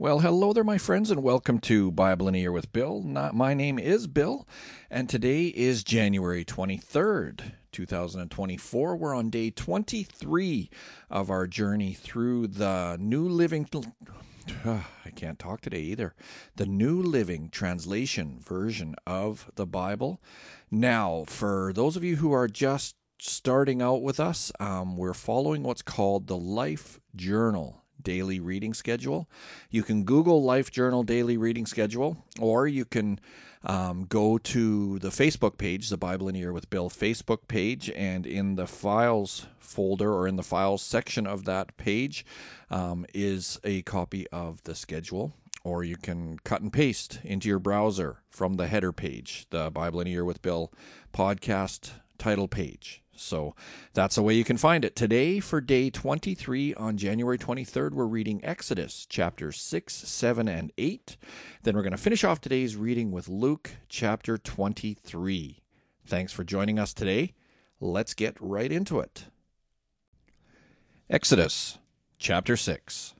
Well, hello there, my friends, and welcome to Bible in a Year with Bill. Not, my name is Bill, and today is January 23rd, 2024. We're on day 23 of our journey through the New Living. I can't talk today either. The New Living Translation version of the Bible. Now, for those of you who are just starting out with us, um, we're following what's called the Life Journal daily reading schedule. You can Google Life Journal daily reading schedule, or you can um, go to the Facebook page, the Bible in a Year with Bill Facebook page, and in the files folder or in the files section of that page um, is a copy of the schedule. Or you can cut and paste into your browser from the header page, the Bible in a Year with Bill podcast title page. So that's the way you can find it. Today, for day 23 on January 23rd, we're reading Exodus chapters 6, 7, and 8. Then we're going to finish off today's reading with Luke chapter 23. Thanks for joining us today. Let's get right into it. Exodus chapter 6.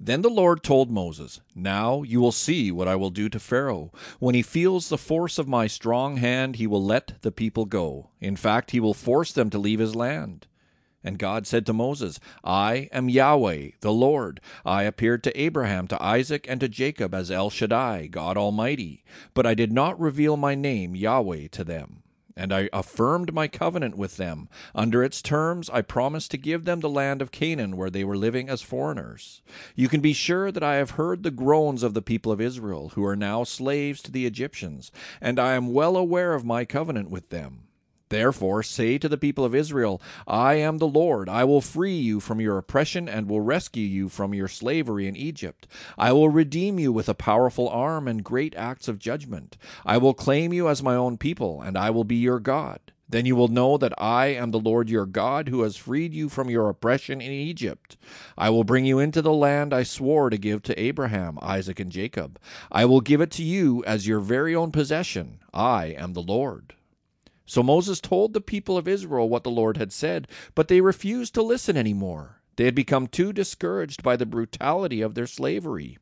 Then the Lord told Moses, Now you will see what I will do to Pharaoh. When he feels the force of my strong hand, he will let the people go. In fact, he will force them to leave his land. And God said to Moses, I am Yahweh, the Lord. I appeared to Abraham, to Isaac, and to Jacob as El Shaddai, God Almighty. But I did not reveal my name, Yahweh, to them and I affirmed my covenant with them. Under its terms, I promised to give them the land of Canaan where they were living as foreigners. You can be sure that I have heard the groans of the people of Israel, who are now slaves to the Egyptians, and I am well aware of my covenant with them. Therefore, say to the people of Israel, I am the Lord. I will free you from your oppression and will rescue you from your slavery in Egypt. I will redeem you with a powerful arm and great acts of judgment. I will claim you as my own people, and I will be your God. Then you will know that I am the Lord your God, who has freed you from your oppression in Egypt. I will bring you into the land I swore to give to Abraham, Isaac, and Jacob. I will give it to you as your very own possession. I am the Lord. So Moses told the people of Israel what the Lord had said, but they refused to listen any more. They had become too discouraged by the brutality of their slavery.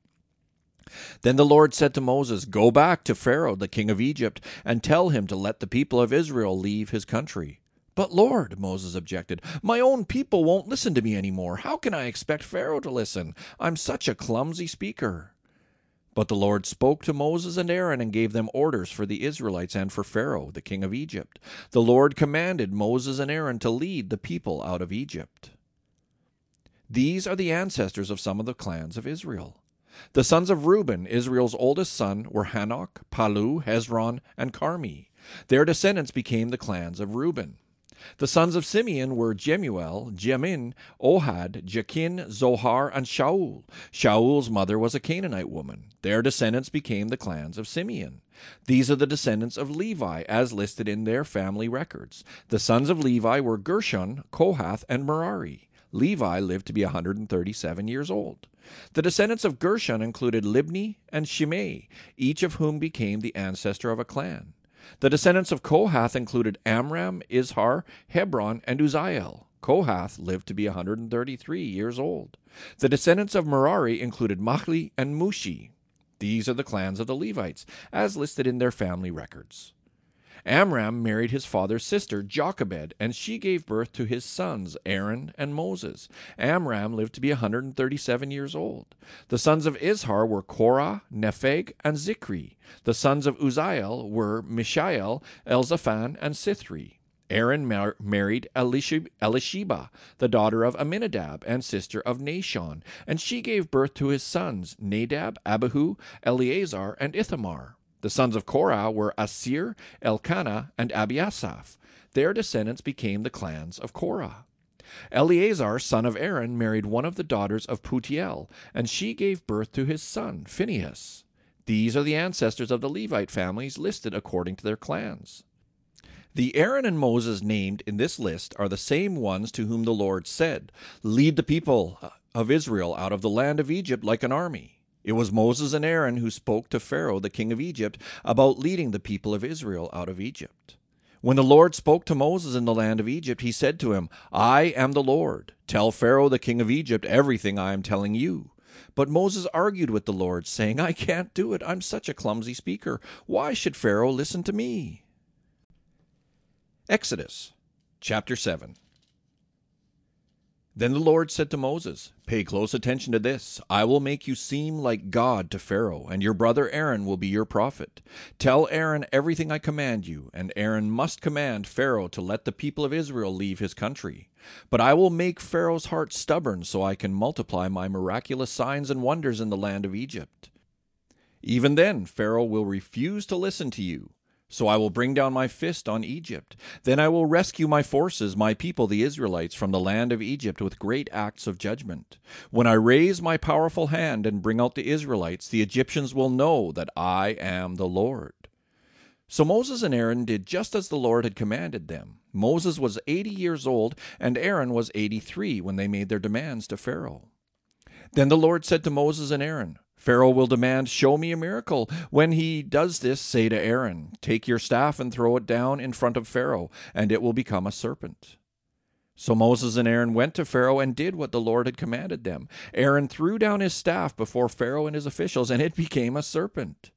Then the Lord said to Moses, Go back to Pharaoh, the king of Egypt, and tell him to let the people of Israel leave his country. But Lord, Moses objected, my own people won't listen to me any more. How can I expect Pharaoh to listen? I'm such a clumsy speaker. But the Lord spoke to Moses and Aaron and gave them orders for the Israelites and for Pharaoh, the king of Egypt. The Lord commanded Moses and Aaron to lead the people out of Egypt. These are the ancestors of some of the clans of Israel. The sons of Reuben, Israel's oldest son, were Hanoch, Pallu, Hezron, and Carmi. Their descendants became the clans of Reuben. The sons of Simeon were Jemuel, Jamin, Ohad, Jachin, Zohar, and Shaul. Shaul's mother was a Canaanite woman. Their descendants became the clans of Simeon. These are the descendants of Levi, as listed in their family records. The sons of Levi were Gershon, Kohath, and Merari. Levi lived to be 137 years old. The descendants of Gershon included Libni and Shimei, each of whom became the ancestor of a clan. The descendants of Kohath included Amram, Izhar, Hebron, and Uzziel. Kohath lived to be 133 years old. The descendants of Merari included Mahli and Mushi. These are the clans of the Levites, as listed in their family records. Amram married his father's sister, Jochebed, and she gave birth to his sons, Aaron and Moses. Amram lived to be 137 years old. The sons of Izhar were Korah, Nepheg, and Zikri. The sons of Uzziel were Mishael, Elzaphan, and Sithri. Aaron mar- married Elisheba, the daughter of Amminadab and sister of Nahshon, and she gave birth to his sons, Nadab, Abihu, Eleazar, and Ithamar. The sons of Korah were Assir, Elkanah, and Abiasaph. Their descendants became the clans of Korah. Eleazar, son of Aaron, married one of the daughters of Putiel, and she gave birth to his son, Phinehas. These are the ancestors of the Levite families listed according to their clans. The Aaron and Moses named in this list are the same ones to whom the Lord said, Lead the people of Israel out of the land of Egypt like an army. It was Moses and Aaron who spoke to Pharaoh, the king of Egypt, about leading the people of Israel out of Egypt. When the Lord spoke to Moses in the land of Egypt, he said to him, I am the Lord. Tell Pharaoh, the king of Egypt, everything I am telling you. But Moses argued with the Lord, saying, I can't do it. I'm such a clumsy speaker. Why should Pharaoh listen to me? Exodus chapter 7 Then the Lord said to Moses, Pay close attention to this. I will make you seem like God to Pharaoh, and your brother Aaron will be your prophet. Tell Aaron everything I command you, and Aaron must command Pharaoh to let the people of Israel leave his country. But I will make Pharaoh's heart stubborn so I can multiply my miraculous signs and wonders in the land of Egypt. Even then, Pharaoh will refuse to listen to you. So I will bring down my fist on Egypt. Then I will rescue my forces, my people, the Israelites, from the land of Egypt with great acts of judgment. When I raise my powerful hand and bring out the Israelites, the Egyptians will know that I am the Lord. So Moses and Aaron did just as the Lord had commanded them. Moses was eighty years old, and Aaron was eighty three when they made their demands to Pharaoh. Then the Lord said to Moses and Aaron, Pharaoh will demand, Show me a miracle. When he does this, say to Aaron, Take your staff and throw it down in front of Pharaoh, and it will become a serpent. So Moses and Aaron went to Pharaoh and did what the Lord had commanded them. Aaron threw down his staff before Pharaoh and his officials, and it became a serpent.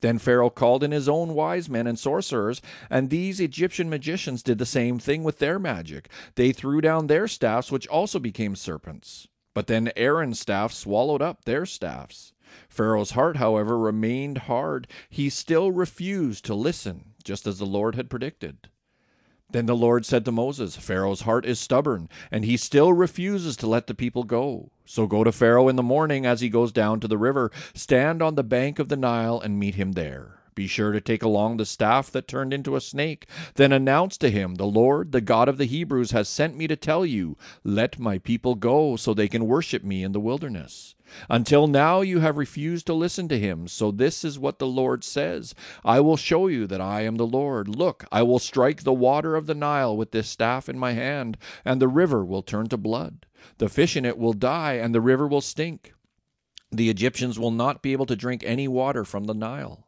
Then Pharaoh called in his own wise men and sorcerers, and these Egyptian magicians did the same thing with their magic. They threw down their staffs, which also became serpents. But then Aaron's staff swallowed up their staffs. Pharaoh's heart, however, remained hard. He still refused to listen, just as the Lord had predicted. Then the Lord said to Moses, Pharaoh's heart is stubborn, and he still refuses to let the people go. So go to Pharaoh in the morning as he goes down to the river. Stand on the bank of the Nile and meet him there. Be sure to take along the staff that turned into a snake. Then announce to him, The Lord, the God of the Hebrews, has sent me to tell you, Let my people go so they can worship me in the wilderness. Until now you have refused to listen to him. So this is what the Lord says I will show you that I am the Lord. Look, I will strike the water of the Nile with this staff in my hand, and the river will turn to blood. The fish in it will die, and the river will stink. The Egyptians will not be able to drink any water from the Nile.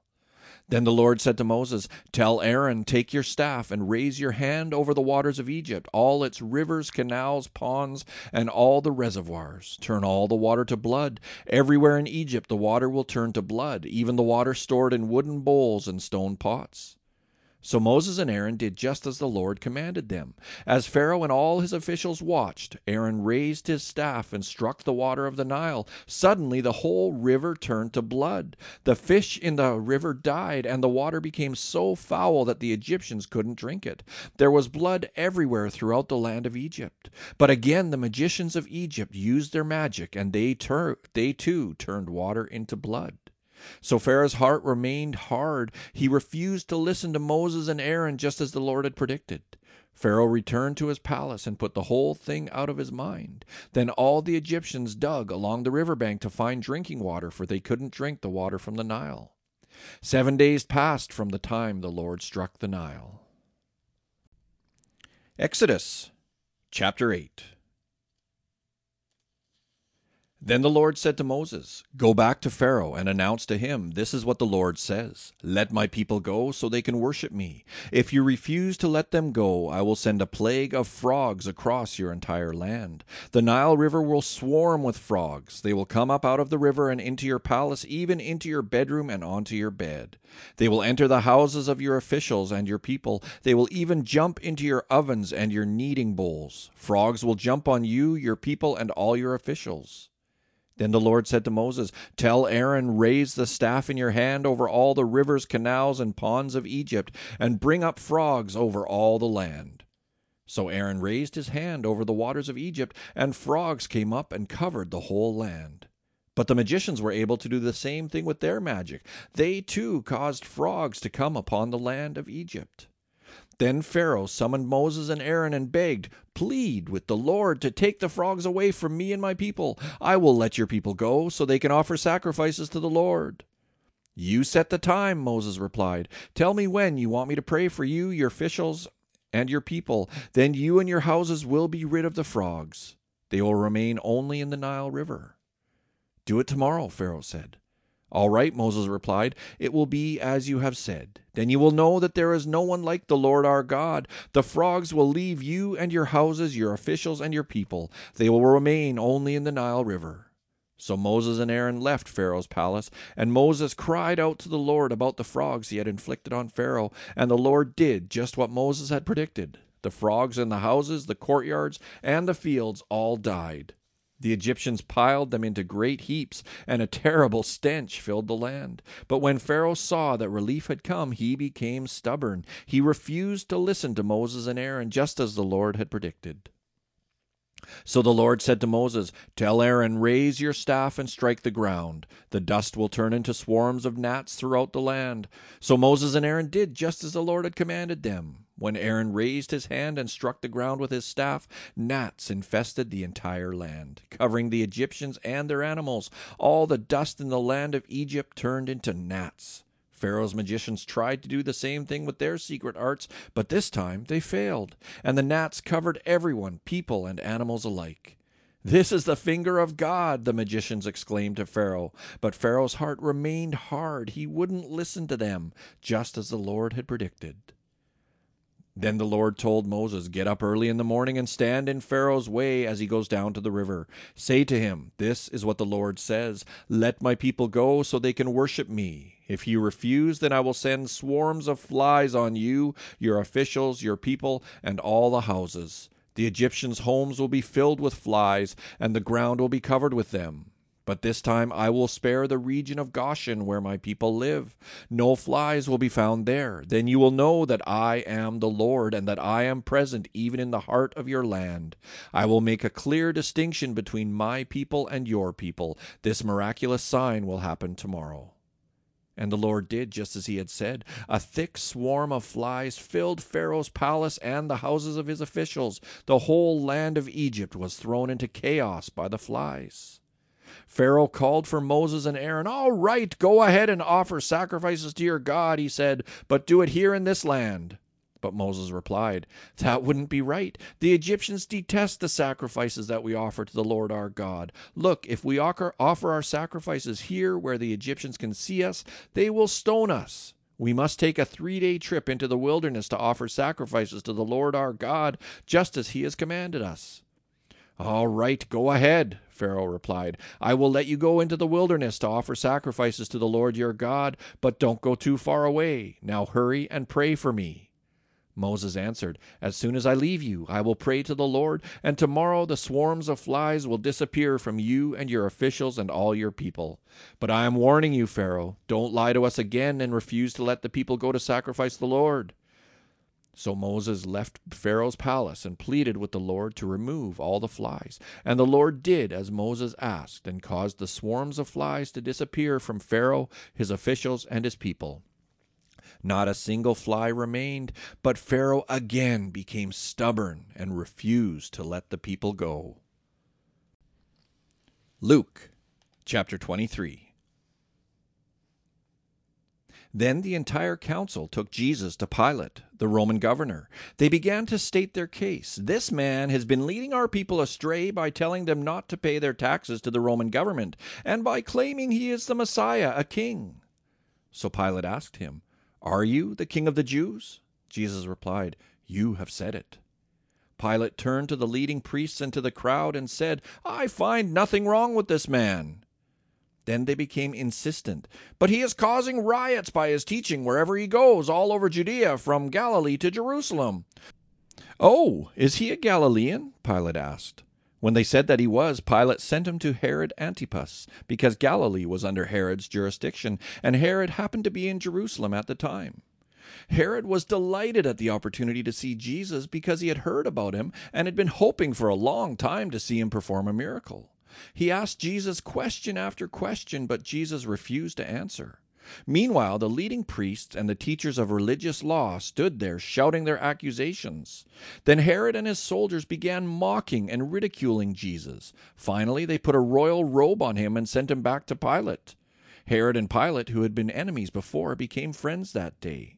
Then the Lord said to Moses, Tell Aaron, take your staff and raise your hand over the waters of Egypt, all its rivers, canals, ponds, and all the reservoirs. Turn all the water to blood. Everywhere in Egypt the water will turn to blood, even the water stored in wooden bowls and stone pots. So Moses and Aaron did just as the Lord commanded them. As Pharaoh and all his officials watched, Aaron raised his staff and struck the water of the Nile. Suddenly the whole river turned to blood. The fish in the river died, and the water became so foul that the Egyptians couldn't drink it. There was blood everywhere throughout the land of Egypt. But again the magicians of Egypt used their magic, and they, tur- they too turned water into blood. So Pharaoh's heart remained hard. He refused to listen to Moses and Aaron just as the Lord had predicted. Pharaoh returned to his palace and put the whole thing out of his mind. Then all the Egyptians dug along the river bank to find drinking water, for they couldn't drink the water from the Nile. Seven days passed from the time the Lord struck the Nile. Exodus chapter 8 then the Lord said to Moses, Go back to Pharaoh and announce to him, This is what the Lord says Let my people go so they can worship me. If you refuse to let them go, I will send a plague of frogs across your entire land. The Nile River will swarm with frogs. They will come up out of the river and into your palace, even into your bedroom and onto your bed. They will enter the houses of your officials and your people. They will even jump into your ovens and your kneading bowls. Frogs will jump on you, your people, and all your officials. Then the Lord said to Moses, Tell Aaron, raise the staff in your hand over all the rivers, canals, and ponds of Egypt, and bring up frogs over all the land. So Aaron raised his hand over the waters of Egypt, and frogs came up and covered the whole land. But the magicians were able to do the same thing with their magic. They too caused frogs to come upon the land of Egypt. Then Pharaoh summoned Moses and Aaron and begged, Plead with the Lord to take the frogs away from me and my people. I will let your people go, so they can offer sacrifices to the Lord. You set the time, Moses replied. Tell me when you want me to pray for you, your officials, and your people. Then you and your houses will be rid of the frogs. They will remain only in the Nile River. Do it tomorrow, Pharaoh said. All right, Moses replied, it will be as you have said. Then you will know that there is no one like the Lord our God. The frogs will leave you and your houses, your officials, and your people. They will remain only in the Nile River. So Moses and Aaron left Pharaoh's palace, and Moses cried out to the Lord about the frogs he had inflicted on Pharaoh, and the Lord did just what Moses had predicted. The frogs in the houses, the courtyards, and the fields all died. The Egyptians piled them into great heaps, and a terrible stench filled the land. But when Pharaoh saw that relief had come, he became stubborn. He refused to listen to Moses and Aaron, just as the Lord had predicted. So the Lord said to Moses, Tell Aaron, raise your staff and strike the ground. The dust will turn into swarms of gnats throughout the land. So Moses and Aaron did just as the Lord had commanded them. When Aaron raised his hand and struck the ground with his staff, gnats infested the entire land, covering the Egyptians and their animals. All the dust in the land of Egypt turned into gnats. Pharaoh's magicians tried to do the same thing with their secret arts, but this time they failed, and the gnats covered everyone, people and animals alike. This is the finger of God, the magicians exclaimed to Pharaoh. But Pharaoh's heart remained hard. He wouldn't listen to them, just as the Lord had predicted. Then the Lord told Moses, Get up early in the morning and stand in Pharaoh's way as he goes down to the river. Say to him, This is what the Lord says Let my people go so they can worship me. If you refuse, then I will send swarms of flies on you, your officials, your people, and all the houses. The Egyptians' homes will be filled with flies, and the ground will be covered with them. But this time I will spare the region of Goshen where my people live. No flies will be found there. Then you will know that I am the Lord, and that I am present even in the heart of your land. I will make a clear distinction between my people and your people. This miraculous sign will happen tomorrow. And the Lord did just as he had said. A thick swarm of flies filled Pharaoh's palace and the houses of his officials. The whole land of Egypt was thrown into chaos by the flies. Pharaoh called for Moses and Aaron. All right, go ahead and offer sacrifices to your God, he said, but do it here in this land. But Moses replied, That wouldn't be right. The Egyptians detest the sacrifices that we offer to the Lord our God. Look, if we offer our sacrifices here where the Egyptians can see us, they will stone us. We must take a three day trip into the wilderness to offer sacrifices to the Lord our God, just as he has commanded us. All right, go ahead, Pharaoh replied. I will let you go into the wilderness to offer sacrifices to the Lord your God, but don't go too far away. Now hurry and pray for me. Moses answered, As soon as I leave you, I will pray to the Lord, and tomorrow the swarms of flies will disappear from you and your officials and all your people. But I am warning you, Pharaoh, don't lie to us again and refuse to let the people go to sacrifice the Lord. So Moses left Pharaoh's palace and pleaded with the Lord to remove all the flies. And the Lord did as Moses asked, and caused the swarms of flies to disappear from Pharaoh, his officials, and his people. Not a single fly remained, but Pharaoh again became stubborn and refused to let the people go. Luke chapter 23 then the entire council took Jesus to Pilate, the Roman governor. They began to state their case. This man has been leading our people astray by telling them not to pay their taxes to the Roman government, and by claiming he is the Messiah, a king. So Pilate asked him, Are you the king of the Jews? Jesus replied, You have said it. Pilate turned to the leading priests and to the crowd and said, I find nothing wrong with this man. Then they became insistent. But he is causing riots by his teaching wherever he goes, all over Judea, from Galilee to Jerusalem. Oh, is he a Galilean? Pilate asked. When they said that he was, Pilate sent him to Herod Antipas, because Galilee was under Herod's jurisdiction, and Herod happened to be in Jerusalem at the time. Herod was delighted at the opportunity to see Jesus because he had heard about him and had been hoping for a long time to see him perform a miracle. He asked Jesus question after question, but Jesus refused to answer. Meanwhile, the leading priests and the teachers of religious law stood there shouting their accusations. Then Herod and his soldiers began mocking and ridiculing Jesus. Finally, they put a royal robe on him and sent him back to Pilate. Herod and Pilate, who had been enemies before, became friends that day.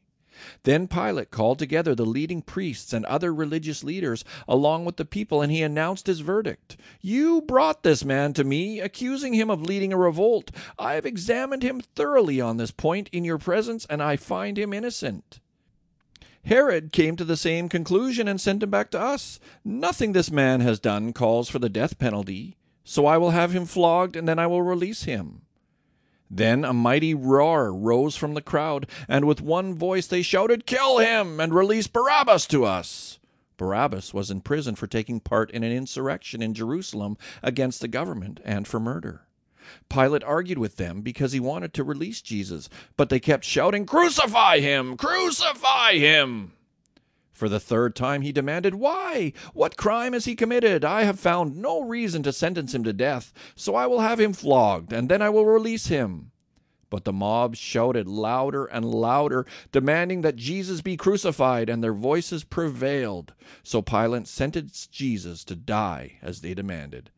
Then Pilate called together the leading priests and other religious leaders along with the people, and he announced his verdict. You brought this man to me, accusing him of leading a revolt. I have examined him thoroughly on this point in your presence, and I find him innocent. Herod came to the same conclusion and sent him back to us. Nothing this man has done calls for the death penalty, so I will have him flogged, and then I will release him. Then a mighty roar rose from the crowd, and with one voice they shouted, Kill him, and release Barabbas to us. Barabbas was in prison for taking part in an insurrection in Jerusalem against the government and for murder. Pilate argued with them because he wanted to release Jesus, but they kept shouting, Crucify him! Crucify him! For the third time he demanded, Why? What crime has he committed? I have found no reason to sentence him to death, so I will have him flogged, and then I will release him. But the mob shouted louder and louder, demanding that Jesus be crucified, and their voices prevailed. So Pilate sentenced Jesus to die as they demanded.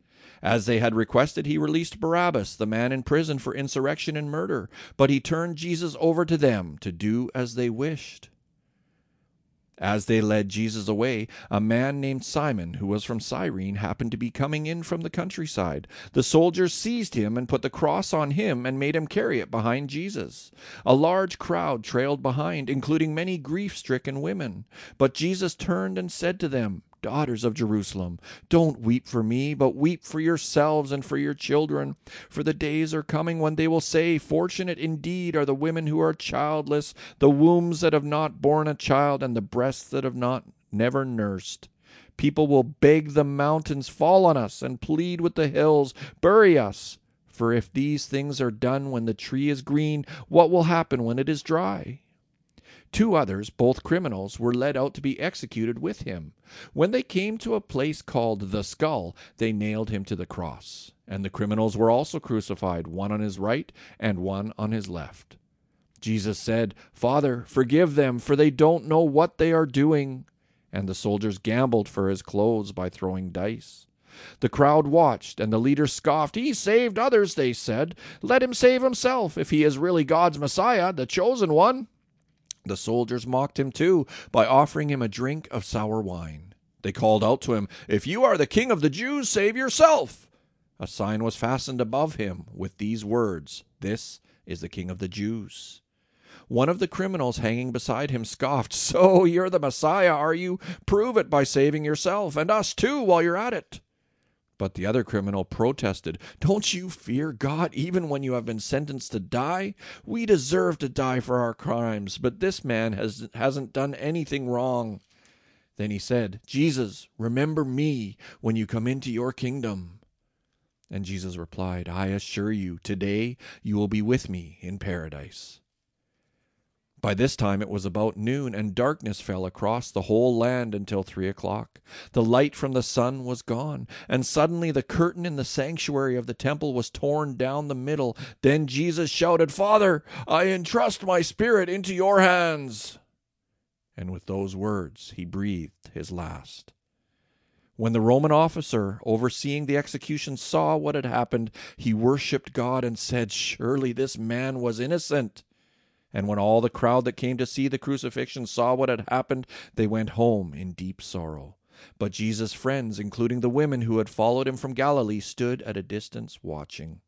As they had requested, he released Barabbas, the man in prison for insurrection and murder, but he turned Jesus over to them to do as they wished. As they led Jesus away, a man named Simon, who was from Cyrene, happened to be coming in from the countryside. The soldiers seized him and put the cross on him and made him carry it behind Jesus. A large crowd trailed behind, including many grief stricken women. But Jesus turned and said to them, daughters of Jerusalem, don't weep for me, but weep for yourselves and for your children. For the days are coming when they will say, Fortunate indeed are the women who are childless, the wombs that have not borne a child, and the breasts that have not never nursed. People will beg the mountains, Fall on us, and plead with the hills, Bury us. For if these things are done when the tree is green, what will happen when it is dry? Two others, both criminals, were led out to be executed with him. When they came to a place called the Skull, they nailed him to the cross. And the criminals were also crucified, one on his right and one on his left. Jesus said, Father, forgive them, for they don't know what they are doing. And the soldiers gambled for his clothes by throwing dice. The crowd watched, and the leaders scoffed. He saved others, they said. Let him save himself, if he is really God's Messiah, the chosen one. The soldiers mocked him too by offering him a drink of sour wine. They called out to him, If you are the king of the Jews, save yourself. A sign was fastened above him with these words This is the king of the Jews. One of the criminals hanging beside him scoffed, So you're the Messiah, are you? Prove it by saving yourself, and us too, while you're at it. But the other criminal protested, Don't you fear God even when you have been sentenced to die? We deserve to die for our crimes, but this man has, hasn't done anything wrong. Then he said, Jesus, remember me when you come into your kingdom. And Jesus replied, I assure you, today you will be with me in paradise. By this time it was about noon, and darkness fell across the whole land until three o'clock. The light from the sun was gone, and suddenly the curtain in the sanctuary of the temple was torn down the middle. Then Jesus shouted, Father, I entrust my spirit into your hands. And with those words he breathed his last. When the Roman officer overseeing the execution saw what had happened, he worshipped God and said, Surely this man was innocent. And when all the crowd that came to see the crucifixion saw what had happened, they went home in deep sorrow. But Jesus' friends, including the women who had followed him from Galilee, stood at a distance watching.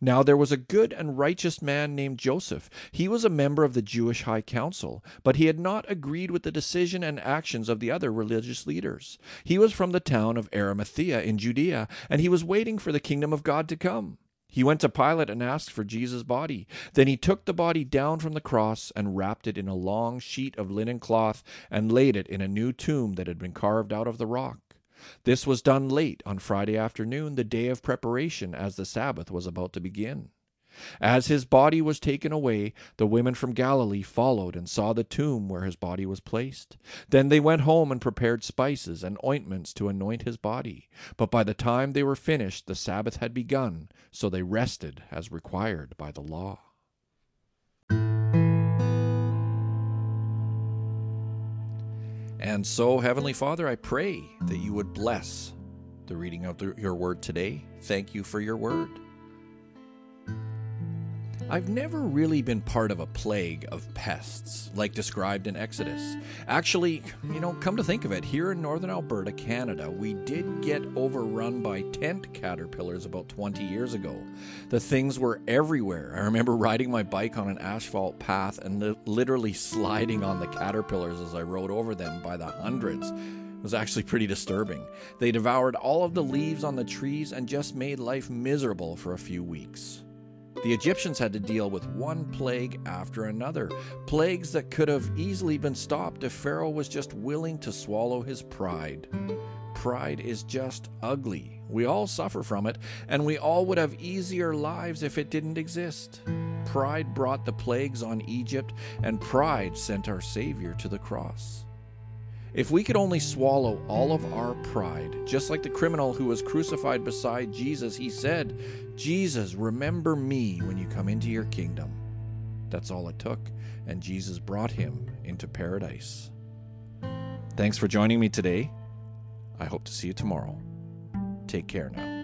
Now there was a good and righteous man named Joseph. He was a member of the Jewish High Council, but he had not agreed with the decision and actions of the other religious leaders. He was from the town of Arimathea in Judea, and he was waiting for the kingdom of God to come. He went to Pilate and asked for Jesus' body. Then he took the body down from the cross and wrapped it in a long sheet of linen cloth and laid it in a new tomb that had been carved out of the rock. This was done late on Friday afternoon, the day of preparation, as the Sabbath was about to begin. As his body was taken away, the women from Galilee followed and saw the tomb where his body was placed. Then they went home and prepared spices and ointments to anoint his body. But by the time they were finished, the Sabbath had begun, so they rested as required by the law. And so, Heavenly Father, I pray that you would bless the reading of the, your word today. Thank you for your word. I've never really been part of a plague of pests like described in Exodus. Actually, you know, come to think of it, here in northern Alberta, Canada, we did get overrun by tent caterpillars about 20 years ago. The things were everywhere. I remember riding my bike on an asphalt path and li- literally sliding on the caterpillars as I rode over them by the hundreds. It was actually pretty disturbing. They devoured all of the leaves on the trees and just made life miserable for a few weeks. The Egyptians had to deal with one plague after another, plagues that could have easily been stopped if Pharaoh was just willing to swallow his pride. Pride is just ugly. We all suffer from it, and we all would have easier lives if it didn't exist. Pride brought the plagues on Egypt, and pride sent our Savior to the cross. If we could only swallow all of our pride, just like the criminal who was crucified beside Jesus, he said, Jesus, remember me when you come into your kingdom. That's all it took, and Jesus brought him into paradise. Thanks for joining me today. I hope to see you tomorrow. Take care now.